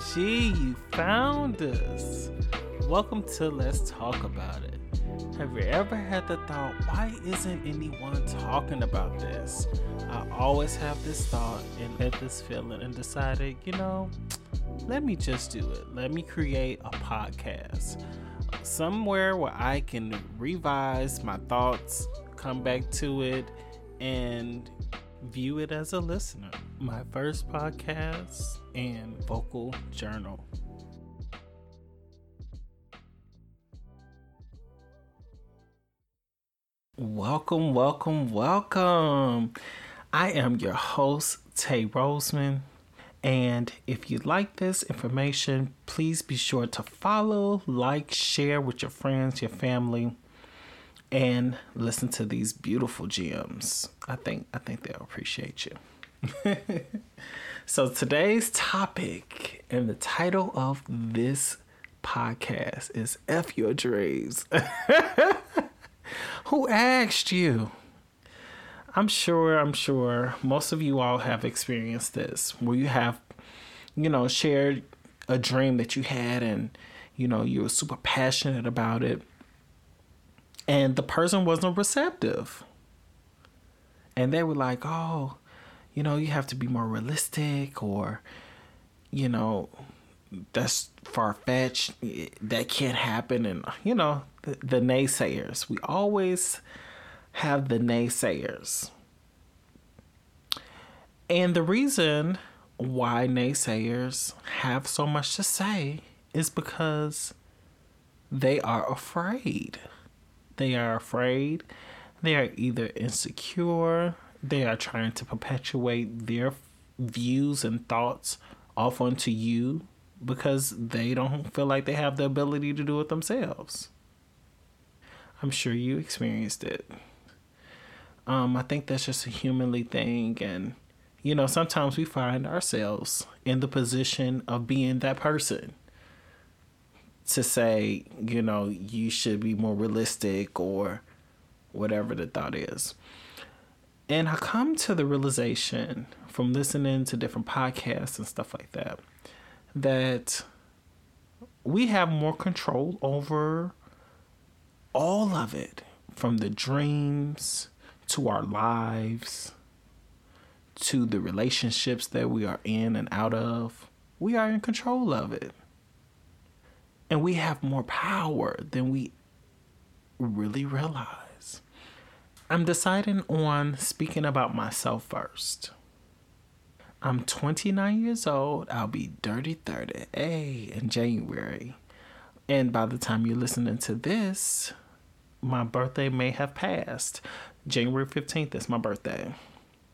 OMG, you found us. Welcome to Let's Talk About It. Have you ever had the thought, why isn't anyone talking about this? I always have this thought and had this feeling and decided, you know, let me just do it. Let me create a podcast. Somewhere where I can revise my thoughts, come back to it, and view it as a listener. My first podcast and vocal journal. Welcome, welcome, welcome. I am your host, Tay Roseman. And if you like this information, please be sure to follow, like, share with your friends, your family, and listen to these beautiful gems. I think I think they'll appreciate you. so today's topic and the title of this podcast is F Your Dreams. Who asked you? I'm sure, I'm sure most of you all have experienced this where you have, you know, shared a dream that you had and, you know, you were super passionate about it and the person wasn't receptive. And they were like, oh, you know, you have to be more realistic or, you know, that's far fetched. That can't happen. And, you know, the, the naysayers. We always have the naysayers. And the reason why naysayers have so much to say is because they are afraid. They are afraid. They are either insecure. They are trying to perpetuate their views and thoughts off onto you because they don't feel like they have the ability to do it themselves. I'm sure you experienced it. Um, I think that's just a humanly thing. And, you know, sometimes we find ourselves in the position of being that person to say, you know, you should be more realistic or whatever the thought is. And I come to the realization from listening to different podcasts and stuff like that that we have more control over all of it from the dreams to our lives to the relationships that we are in and out of. We are in control of it. And we have more power than we really realize. I'm deciding on speaking about myself first. I'm 29 years old. I'll be dirty 30, a in January. And by the time you're listening to this, my birthday may have passed. January 15th is my birthday.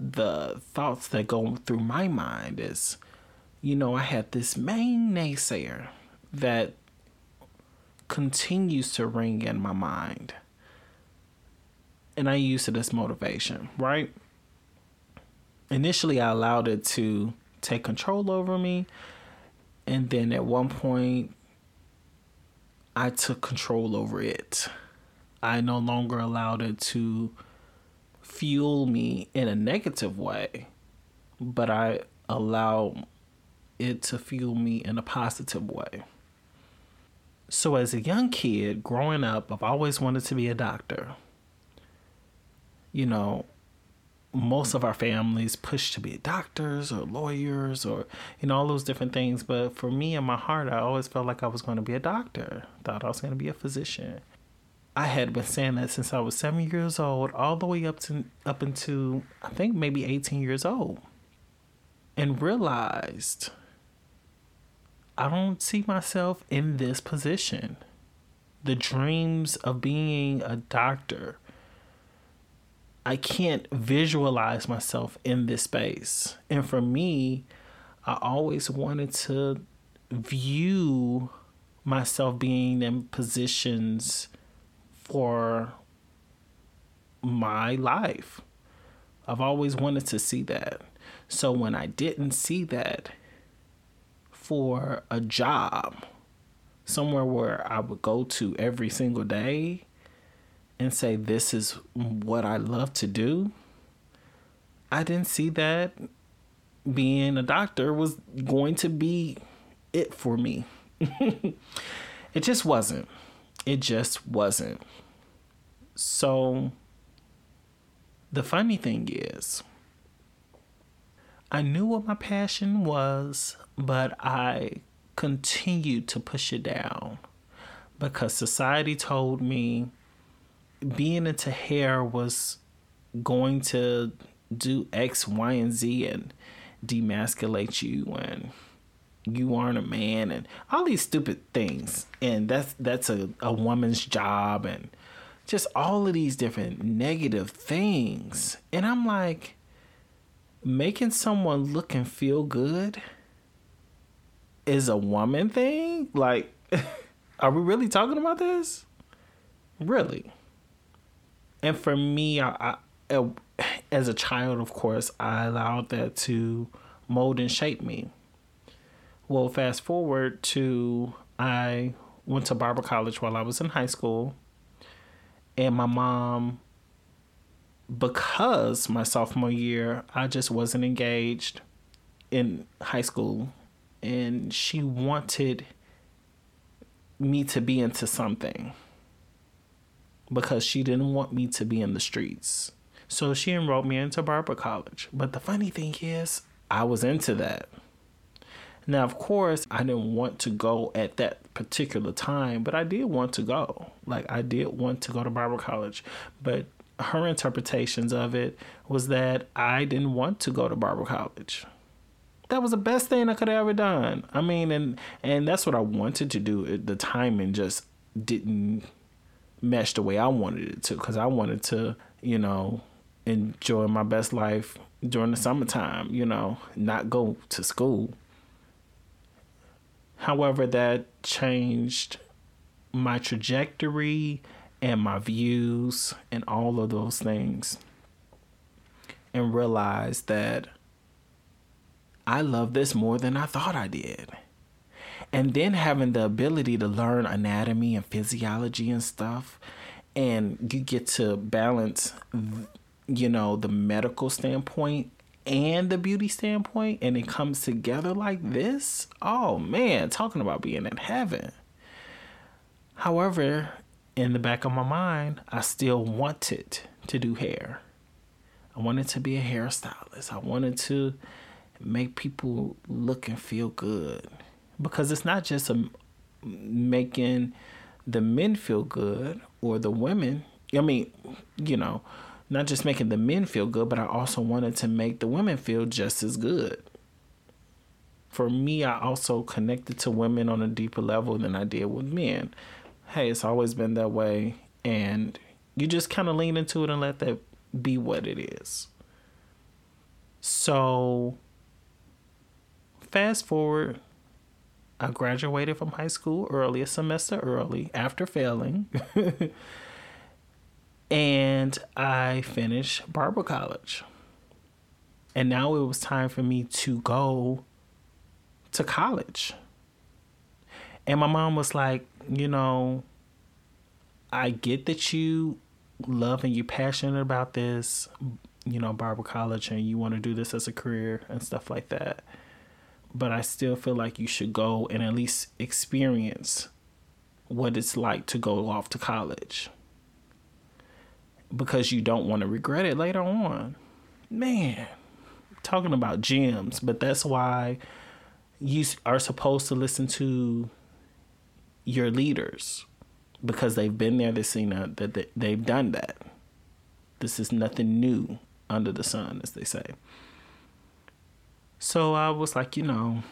The thoughts that go through my mind is, you know, I had this main naysayer that continues to ring in my mind. And I use it as motivation, right? Initially, I allowed it to take control over me. And then at one point, I took control over it. I no longer allowed it to fuel me in a negative way, but I allow it to fuel me in a positive way. So, as a young kid growing up, I've always wanted to be a doctor. You know, most of our families push to be doctors or lawyers or, you know, all those different things. But for me, in my heart, I always felt like I was going to be a doctor, thought I was going to be a physician. I had been saying that since I was seven years old, all the way up to up into I think maybe 18 years old, and realized I don't see myself in this position. The dreams of being a doctor, I can't visualize myself in this space. And for me, I always wanted to view myself being in positions for my life. I've always wanted to see that. So when I didn't see that, for a job, somewhere where I would go to every single day and say, This is what I love to do, I didn't see that being a doctor was going to be it for me. it just wasn't. It just wasn't. So the funny thing is, I knew what my passion was, but I continued to push it down because society told me being into hair was going to do X, Y, and Z and demasculate you and you aren't a man and all these stupid things. And that's that's a, a woman's job and just all of these different negative things. And I'm like, making someone look and feel good is a woman thing? Like, are we really talking about this? Really? And for me, I, I, as a child, of course, I allowed that to mold and shape me. Well, fast forward to I went to Barber College while I was in high school, and my mom, because my sophomore year, I just wasn't engaged in high school, and she wanted me to be into something because she didn't want me to be in the streets. So she enrolled me into Barber College. But the funny thing is, I was into that. Now, of course, I didn't want to go at that particular time, but I did want to go. Like, I did want to go to Barber College. But her interpretations of it was that I didn't want to go to Barber College. That was the best thing I could have ever done. I mean, and and that's what I wanted to do. The timing just didn't mesh the way I wanted it to, because I wanted to, you know, enjoy my best life during the summertime, you know, not go to school. However, that changed my trajectory and my views and all of those things. And realize that I love this more than I thought I did. And then having the ability to learn anatomy and physiology and stuff, and you get to balance you know, the medical standpoint and the beauty standpoint, and it comes together like this, oh man, talking about being in heaven. However, in the back of my mind, I still wanted to do hair. I wanted to be a hairstylist. I wanted to make people look and feel good because it's not just a, making the men feel good or the women. I mean, you know, not just making the men feel good, but I also wanted to make the women feel just as good. For me, I also connected to women on a deeper level than I did with men. Hey, it's always been that way. And you just kind of lean into it and let that be what it is. So, fast forward, I graduated from high school early, a semester early after failing. and I finished Barber College. And now it was time for me to go to college. And my mom was like, you know, I get that you love and you're passionate about this, you know, Barber College, and you want to do this as a career and stuff like that. But I still feel like you should go and at least experience what it's like to go off to college because you don't want to regret it later on. Man, talking about gems, but that's why you are supposed to listen to your leaders because they've been there, they've seen that, they've done that. This is nothing new under the sun, as they say. So I was like, you know,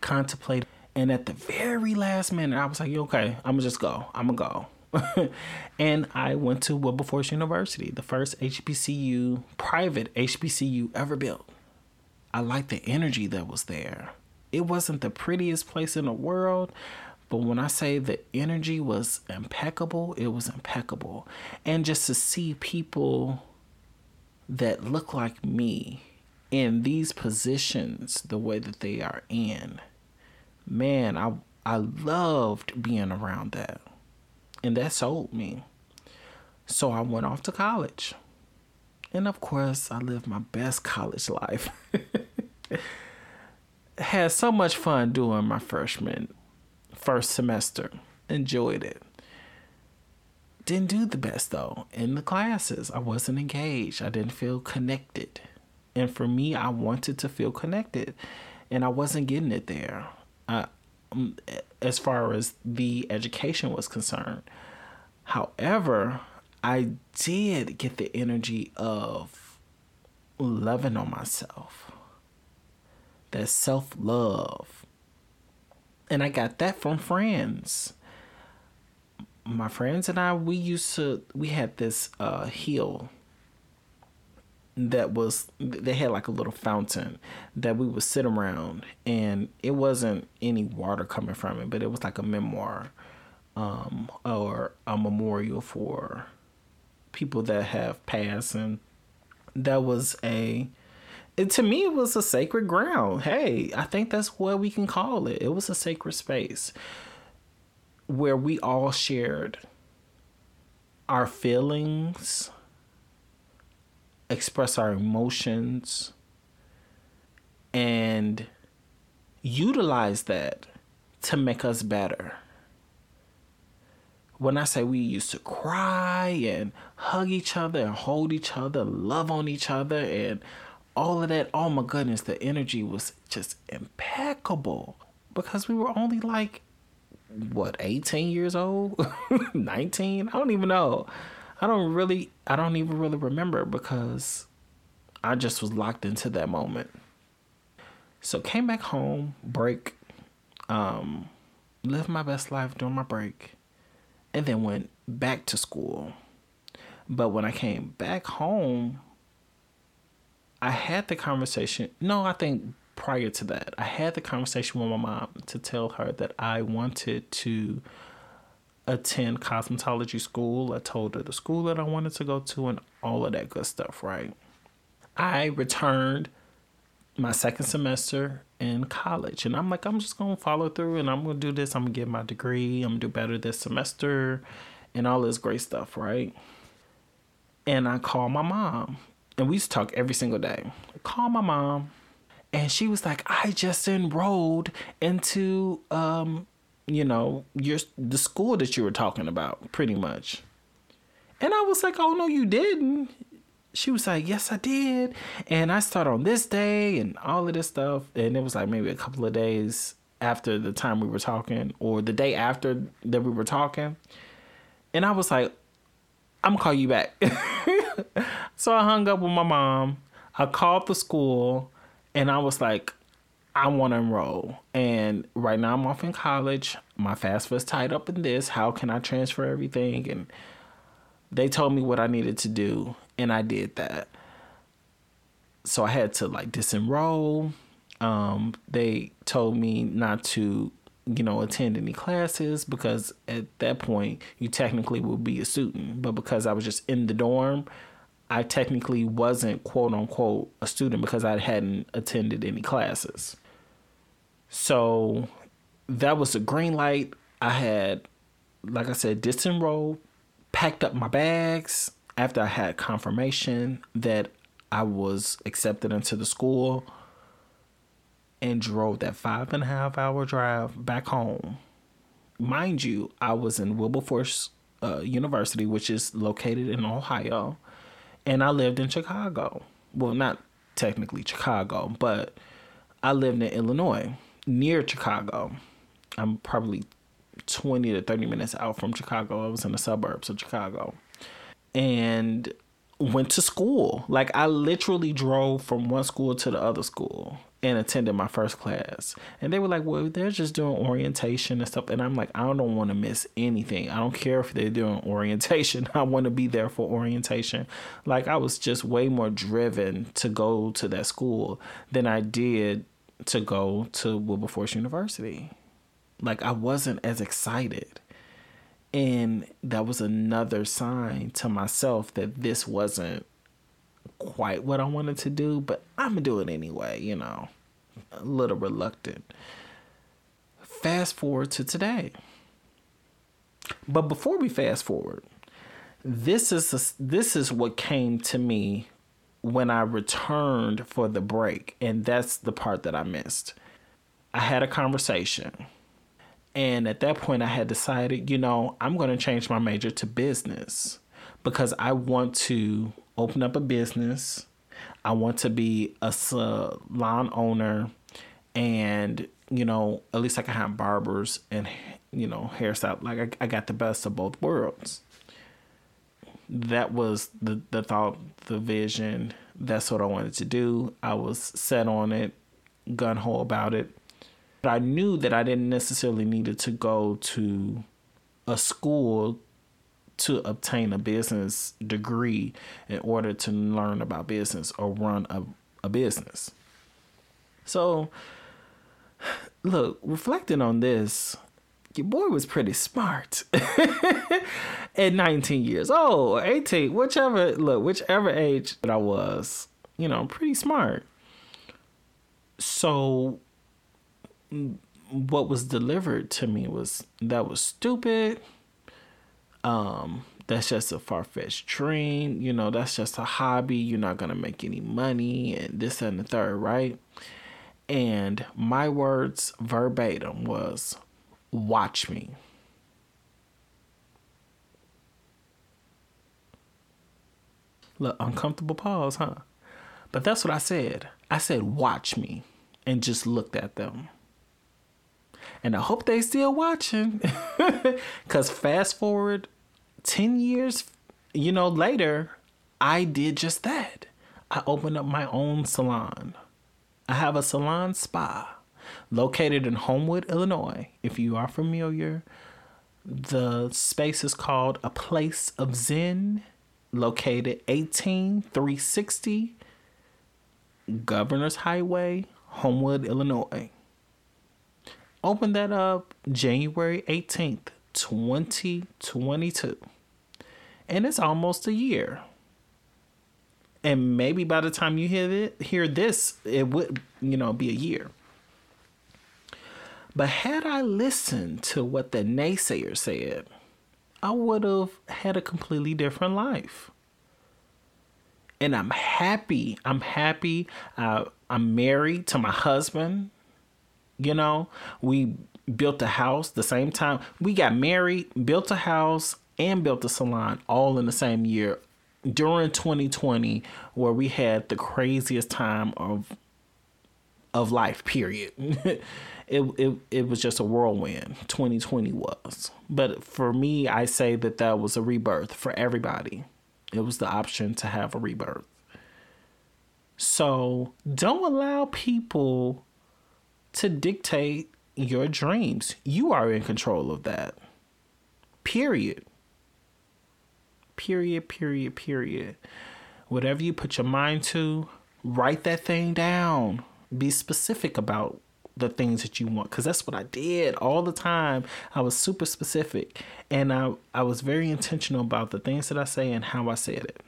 contemplate. And at the very last minute, I was like, okay, I'm gonna just go. I'm gonna go. and I went to Wilberforce University, the first HBCU, private HBCU ever built. I liked the energy that was there. It wasn't the prettiest place in the world, but when I say the energy was impeccable, it was impeccable. And just to see people that look like me in these positions the way that they are in, man, I I loved being around that. And that sold me. So I went off to college. And of course, I lived my best college life. Had so much fun doing my freshman first semester. Enjoyed it. Didn't do the best though in the classes. I wasn't engaged. I didn't feel connected. And for me, I wanted to feel connected, and I wasn't getting it there. Uh, as far as the education was concerned. However, I did get the energy of loving on myself, that self love. And I got that from friends. My friends and I, we used to, we had this uh, hill that was they had like a little fountain that we would sit around and it wasn't any water coming from it but it was like a memoir um, or a memorial for people that have passed and that was a it, to me it was a sacred ground hey i think that's what we can call it it was a sacred space where we all shared our feelings express our emotions and utilize that to make us better. When I say we used to cry and hug each other and hold each other, love on each other, and all of that, oh my goodness, the energy was just impeccable because we were only like, what, 18 years old? 19? I don't even know. I don't really, I don't even really remember because I just was locked into that moment. So came back home, break, um, lived my best life during my break, and then went back to school. But when I came back home, I had the conversation. No, I think prior to that, I had the conversation with my mom to tell her that I wanted to attend cosmetology school. I told her the school that I wanted to go to and all of that good stuff, right? I returned my second semester in college and I'm like, I'm just gonna follow through and I'm gonna do this. I'm gonna get my degree. I'm gonna do better this semester and all this great stuff, right? And I called my mom and we used to talk every single day. I called my mom and she was like, I just enrolled into um you know, your the school that you were talking about, pretty much. And I was like, "Oh no, you didn't." She was like, "Yes, I did." And I started on this day and all of this stuff, and it was like maybe a couple of days after the time we were talking or the day after that we were talking. And I was like, "I'm gonna call you back." so I hung up with my mom. I called the school and I was like, I want to enroll. And right now I'm off in college. My FAFSA's tied up in this. How can I transfer everything? And they told me what I needed to do, and I did that. So I had to like disenroll. Um, they told me not to, you know, attend any classes because at that point you technically would be a student. But because I was just in the dorm, I technically wasn't quote unquote a student because I hadn't attended any classes. So that was a green light. I had, like I said, disenrolled, packed up my bags after I had confirmation that I was accepted into the school and drove that five and a half hour drive back home. Mind you, I was in Wilberforce uh, University, which is located in Ohio and I lived in Chicago. Well, not technically Chicago, but I lived in Illinois, near Chicago. I'm probably 20 to 30 minutes out from Chicago. I was in the suburbs of Chicago. And went to school. Like I literally drove from one school to the other school and attended my first class. And they were like, well, they're just doing orientation and stuff. And I'm like, I don't want to miss anything. I don't care if they're doing orientation. I want to be there for orientation. Like, I was just way more driven to go to that school than I did to go to Wilberforce University. Like, I wasn't as excited. And that was another sign to myself that this wasn't quite what I wanted to do, but I'm gonna do it anyway, you know. A little reluctant. Fast forward to today. But before we fast forward, this is a, this is what came to me when I returned for the break, and that's the part that I missed. I had a conversation. And at that point, I had decided, you know, I'm going to change my major to business because I want to open up a business. I want to be a salon owner and, you know, at least I can have barbers and, you know, hairstyle. Like I, I got the best of both worlds. That was the, the thought, the vision. That's what I wanted to do. I was set on it, gun ho about it. But I knew that I didn't necessarily needed to go to a school to obtain a business degree in order to learn about business or run a, a business. So, look, reflecting on this, your boy was pretty smart at 19 years old, or 18, whichever, look, whichever age that I was, you know, pretty smart. So, what was delivered to me was that was stupid um, that's just a far fetched dream. You know, that's just a hobby. You're not going to make any money and this and the third, right? And my words verbatim was, watch me. Look, uncomfortable pause, huh? But that's what I said. I said, watch me, and just looked at them. And I hope they still watching. Cause fast forward 10 years, you know, later, I did just that. I opened up my own salon. I have a salon spa located in Homewood, Illinois. If you are familiar, the space is called A Place of Zen, located 18360 Governors Highway, Homewood, Illinois. Opened that up January 18th, 2022. And it's almost a year. And maybe by the time you hear it, hear this, it would, you know, be a year. But had I listened to what the naysayer said, I would have had a completely different life. And I'm happy. I'm happy. Uh, I'm married to my husband. You know, we built a house the same time. We got married, built a house, and built a salon all in the same year during 2020 where we had the craziest time of of life period. It, it it was just a whirlwind. 2020 was. But for me i say that that was a rebirth for everybody. It was the option to have a rebirth. So don't allow people to dictate your dreams. You are in control of that. Period. Period, period, period. Whatever you put your mind to, write that thing down. Be specific about the things that you want because that's what I did all the time. I was super specific and I, I was very intentional about the things that I say and how I said it.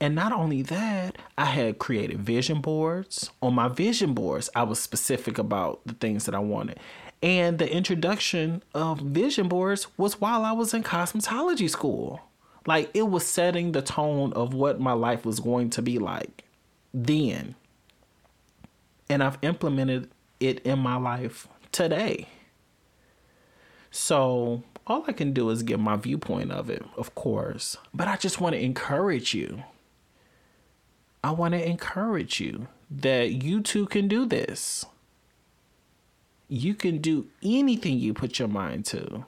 And not only that, I had created vision boards. On my vision boards, I was specific about the things that I wanted. And the introduction of vision boards was while I was in cosmetology school. Like it was setting the tone of what my life was going to be like then. And I've implemented it in my life today. So all I can do is give my viewpoint of it, of course. But I just want to encourage you I want to encourage you that you too can do this. You can do anything you put your mind to.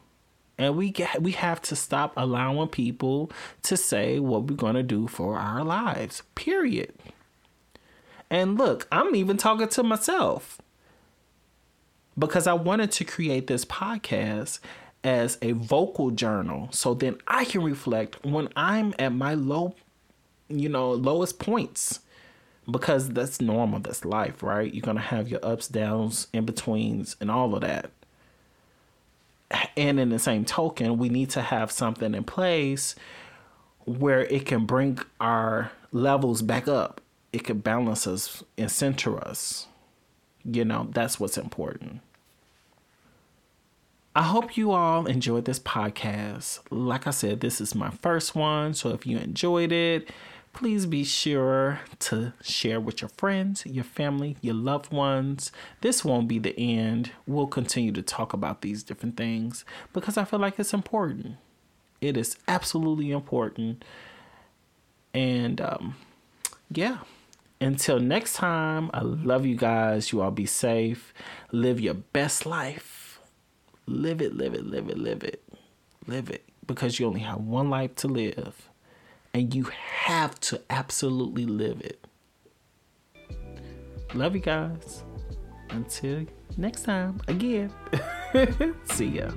And we get, we have to stop allowing people to say what we're going to do for our lives. Period. And look, I'm even talking to myself because I wanted to create this podcast as a vocal journal so then I can reflect when I'm at my low you know, lowest points because that's normal. That's life, right? You're going to have your ups, downs, in betweens, and all of that. And in the same token, we need to have something in place where it can bring our levels back up. It can balance us and center us. You know, that's what's important. I hope you all enjoyed this podcast. Like I said, this is my first one. So if you enjoyed it, Please be sure to share with your friends, your family, your loved ones. This won't be the end. We'll continue to talk about these different things because I feel like it's important. It is absolutely important. And um, yeah, until next time, I love you guys. You all be safe. Live your best life. Live it, live it, live it, live it. Live it because you only have one life to live and you have to absolutely live it. Love you guys. Until next time, again. See ya.